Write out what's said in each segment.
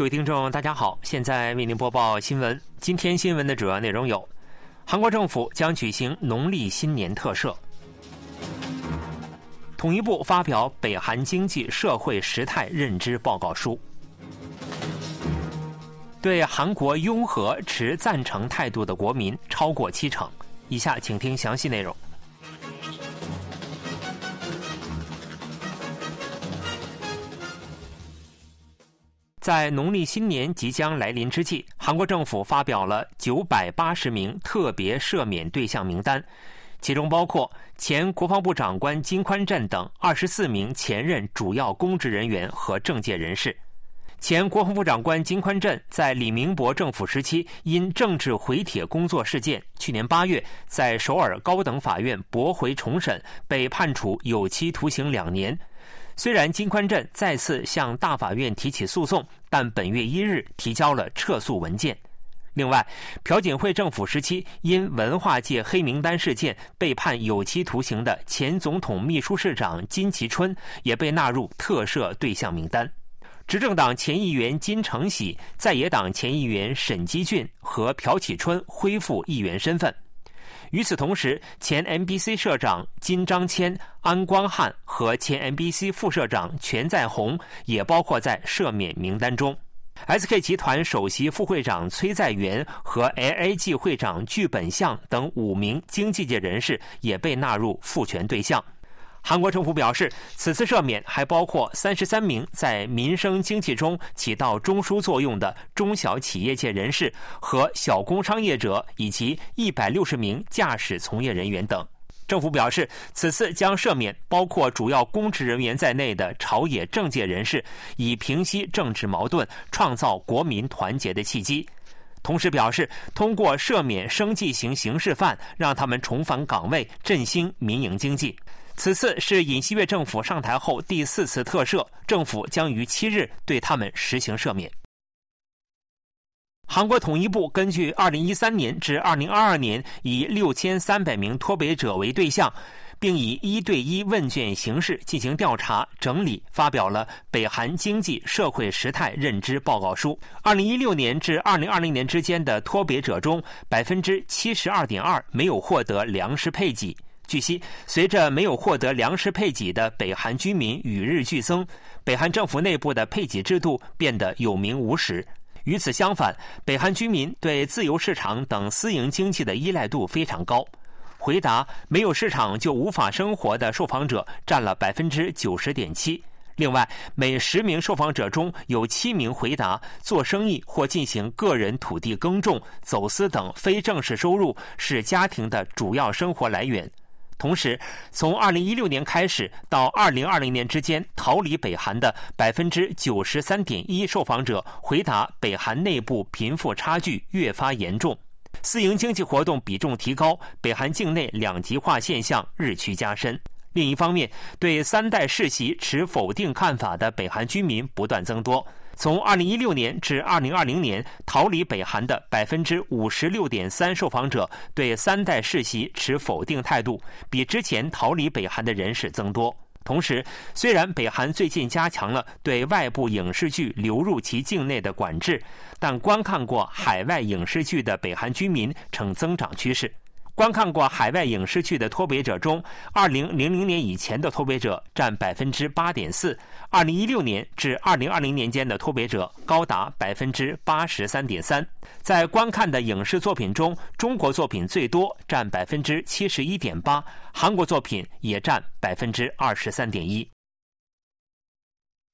各位听众，大家好，现在为您播报新闻。今天新闻的主要内容有：韩国政府将举行农历新年特赦；统一部发表北韩经济社会时态认知报告书；对韩国拥核持赞成态度的国民超过七成。以下请听详细内容。在农历新年即将来临之际，韩国政府发表了九百八十名特别赦免对象名单，其中包括前国防部长官金宽镇等二十四名前任主要公职人员和政界人士。前国防部长官金宽镇在李明博政府时期因政治回帖工作事件，去年八月在首尔高等法院驳回重审，被判处有期徒刑两年。虽然金宽镇再次向大法院提起诉讼，但本月一日提交了撤诉文件。另外，朴槿惠政府时期因文化界黑名单事件被判有期徒刑的前总统秘书市长金其春也被纳入特赦对象名单。执政党前议员金承喜、在野党前议员沈基俊和朴启春恢复议员身份。与此同时，前 MBC 社长金章谦、安光汉和前 MBC 副社长全在红也包括在赦免名单中。SK 集团首席副会长崔在元和 LAG 会长具本相等五名经济界人士也被纳入复权对象。韩国政府表示，此次赦免还包括三十三名在民生经济中起到中枢作用的中小企业界人士和小工商业者，以及一百六十名驾驶从业人员等。政府表示，此次将赦免包括主要公职人员在内的朝野政界人士，以平息政治矛盾，创造国民团结的契机。同时表示，通过赦免生计型刑事犯，让他们重返岗位，振兴民营经济。此次是尹锡悦政府上台后第四次特赦，政府将于七日对他们实行赦免。韩国统一部根据2013年至2022年以6300名脱北者为对象，并以一对一问卷形式进行调查整理，发表了北韩经济社会时态认知报告书。2016年至2020年之间的脱北者中百分之，72.2%没有获得粮食配给。据悉，随着没有获得粮食配给的北韩居民与日俱增，北韩政府内部的配给制度变得有名无实。与此相反，北韩居民对自由市场等私营经济的依赖度非常高。回答“没有市场就无法生活”的受访者占了百分之九十点七。另外，每十名受访者中有七名回答做生意或进行个人土地耕种、走私等非正式收入是家庭的主要生活来源。同时，从2016年开始到2020年之间，逃离北韩的百分之九十三点一受访者回答，北韩内部贫富差距越发严重，私营经济活动比重提高，北韩境内两极化现象日趋加深。另一方面，对三代世袭持否定看法的北韩居民不断增多。从2016年至2020年，逃离北韩的百分之五十六点三受访者对三代世袭持否定态度，比之前逃离北韩的人士增多。同时，虽然北韩最近加强了对外部影视剧流入其境内的管制，但观看过海外影视剧的北韩居民呈增长趋势。观看过海外影视剧的脱北者中，二零零零年以前的脱北者占百分之八点四，二零一六年至二零二零年间的脱北者高达百分之八十三点三。在观看的影视作品中，中国作品最多，占百分之七十一点八，韩国作品也占百分之二十三点一。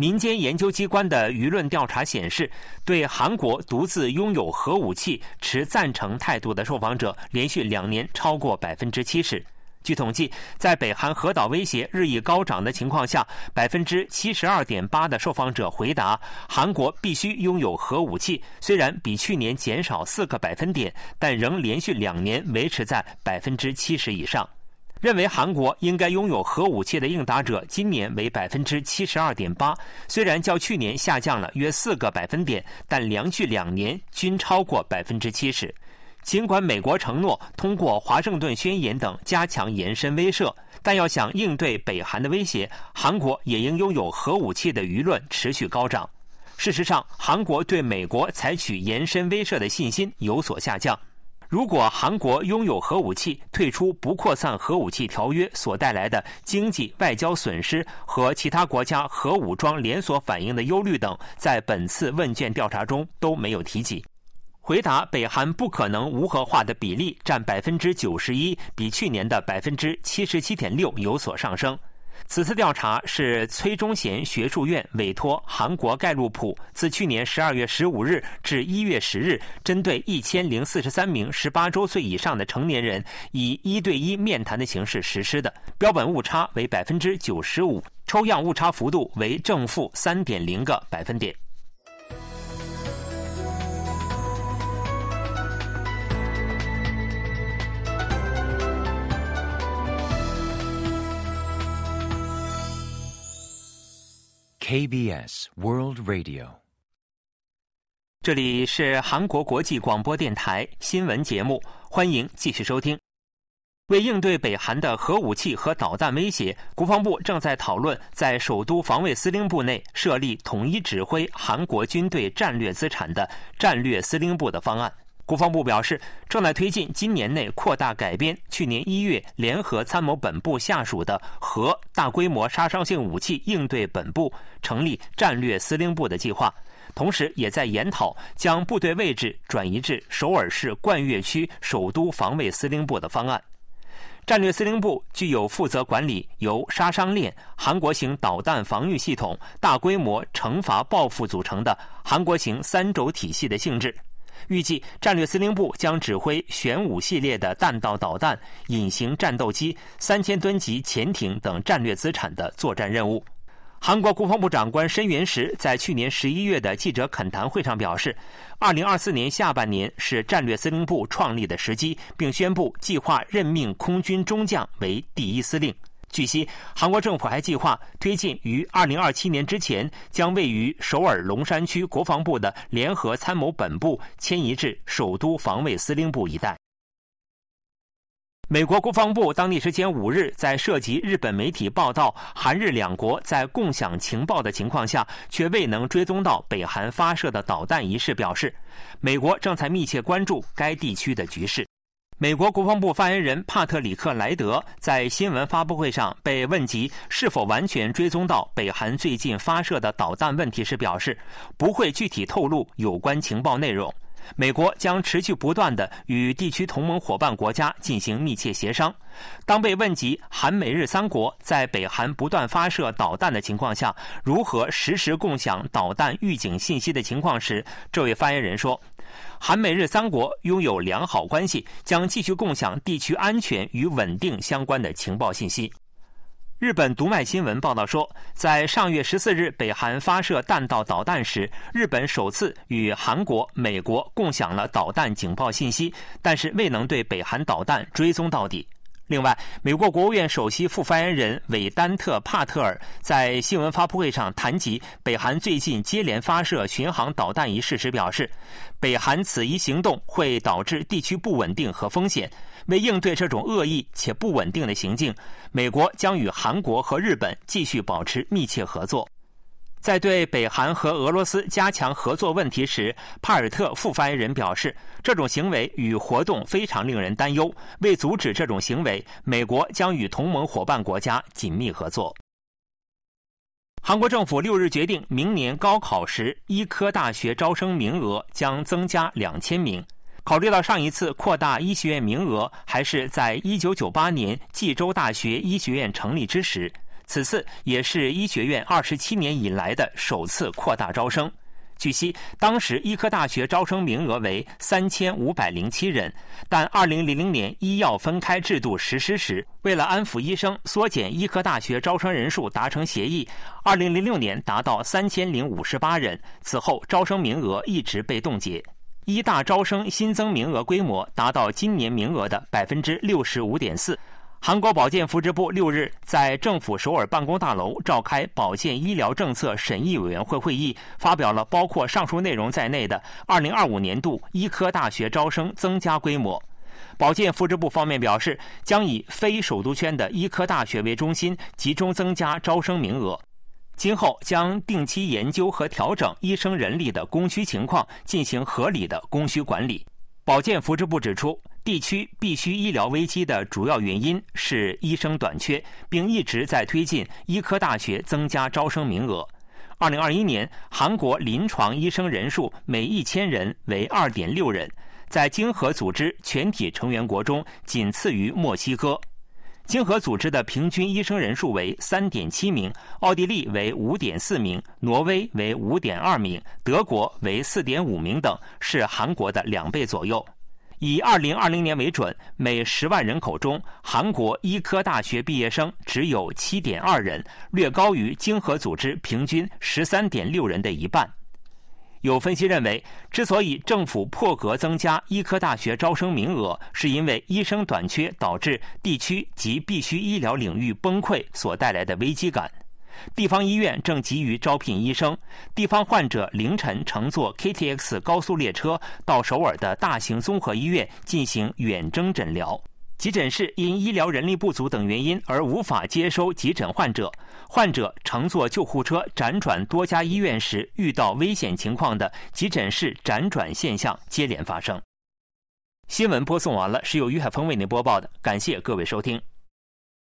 民间研究机关的舆论调查显示，对韩国独自拥有核武器持赞成态度的受访者连续两年超过百分之七十。据统计，在北韩核岛威胁日益高涨的情况下，百分之七十二点八的受访者回答韩国必须拥有核武器。虽然比去年减少四个百分点，但仍连续两年维持在百分之七十以上。认为韩国应该拥有核武器的应答者，今年为百分之七十二点八，虽然较去年下降了约四个百分点，但连续两年均超过百分之七十。尽管美国承诺通过华盛顿宣言等加强延伸威慑，但要想应对北韩的威胁，韩国也应拥有核武器的舆论持续高涨。事实上，韩国对美国采取延伸威慑的信心有所下降。如果韩国拥有核武器，退出不扩散核武器条约所带来的经济、外交损失和其他国家核武装连锁反应的忧虑等，在本次问卷调查中都没有提及。回答北韩不可能无核化的比例占百分之九十一，比去年的百分之七十七点六有所上升。此次调查是崔忠贤学术院委托韩国盖洛普自去年十二月十五日至一月十日，针对一千零四十三名十八周岁以上的成年人，以一对一面谈的形式实施的，标本误差为百分之九十五，抽样误差幅度为正负三点零个百分点。KBS World Radio，这里是韩国国际广播电台新闻节目，欢迎继续收听。为应对北韩的核武器和导弹威胁，国防部正在讨论在首都防卫司令部内设立统一指挥韩国军队战略资产的战略司令部的方案。国防部表示，正在推进今年内扩大改编去年一月联合参谋本部下属的核大规模杀伤性武器应对本部，成立战略司令部的计划。同时，也在研讨将部队位置转移至首尔市冠岳区首都防卫司令部的方案。战略司令部具有负责管理由杀伤链、韩国型导弹防御系统、大规模惩罚报复组成的韩国型三轴体系的性质。预计战略司令部将指挥玄武系列的弹道导弹、隐形战斗机、三千吨级潜艇等战略资产的作战任务。韩国国防部长官申元石在去年十一月的记者恳谈会上表示，二零二四年下半年是战略司令部创立的时机，并宣布计划任命空军中将为第一司令。据悉，韩国政府还计划推进于二零二七年之前将位于首尔龙山区国防部的联合参谋本部迁移至首都防卫司令部一带。美国国防部当地时间五日在涉及日本媒体报道韩日两国在共享情报的情况下，却未能追踪到北韩发射的导弹一事，表示美国正在密切关注该地区的局势。美国国防部发言人帕特里克·莱德在新闻发布会上被问及是否完全追踪到北韩最近发射的导弹问题时表示，不会具体透露有关情报内容。美国将持续不断的与地区同盟伙伴国家进行密切协商。当被问及韩美日三国在北韩不断发射导弹的情况下，如何实时共享导弹预警信息的情况时，这位发言人说。韩美日三国拥有良好关系，将继续共享地区安全与稳定相关的情报信息。日本读卖新闻报道说，在上月十四日北韩发射弹道导弹时，日本首次与韩国、美国共享了导弹警报信息，但是未能对北韩导弹追踪到底。另外，美国国务院首席副发言人韦丹特·帕特尔在新闻发布会上谈及北韩最近接连发射巡航导弹一事时表示，北韩此一行动会导致地区不稳定和风险。为应对这种恶意且不稳定的行径，美国将与韩国和日本继续保持密切合作。在对北韩和俄罗斯加强合作问题时，帕尔特副发言人表示，这种行为与活动非常令人担忧。为阻止这种行为，美国将与同盟伙伴国家紧密合作。韩国政府六日决定，明年高考时医科大学招生名额将增加两千名。考虑到上一次扩大医学院名额还是在一九九八年济州大学医学院成立之时。此次也是医学院二十七年以来的首次扩大招生。据悉，当时医科大学招生名额为三千五百零七人，但二零零零年医药分开制度实施时，为了安抚医生，缩减医科大学招生人数达成协议，二零零六年达到三千零五十八人。此后，招生名额一直被冻结。医大招生新增名额规模达到今年名额的百分之六十五点四。韩国保健福祉部六日在政府首尔办公大楼召开保健医疗政策审议委员会会议，发表了包括上述内容在内的2025年度医科大学招生增加规模。保健福祉部方面表示，将以非首都圈的医科大学为中心，集中增加招生名额。今后将定期研究和调整医生人力的供需情况，进行合理的供需管理。保健福祉部指出，地区必须医疗危机的主要原因是医生短缺，并一直在推进医科大学增加招生名额。二零二一年，韩国临床医生人数每一千人为二点六人，在经合组织全体成员国中仅次于墨西哥。经合组织的平均医生人数为三点七名，奥地利为五点四名，挪威为五点二名，德国为四点五名等，是韩国的两倍左右。以二零二零年为准，每十万人口中，韩国医科大学毕业生只有七点二人，略高于经合组织平均十三点六人的一半。有分析认为，之所以政府破格增加医科大学招生名额，是因为医生短缺导致地区及必须医疗领域崩溃所带来的危机感。地方医院正急于招聘医生，地方患者凌晨乘坐 KTX 高速列车到首尔的大型综合医院进行远征诊疗。急诊室因医疗人力不足等原因而无法接收急诊患者，患者乘坐救护车辗转多家医院时遇到危险情况的急诊室辗转现象接连发生。新闻播送完了，是由于海峰为您播报的，感谢各位收听。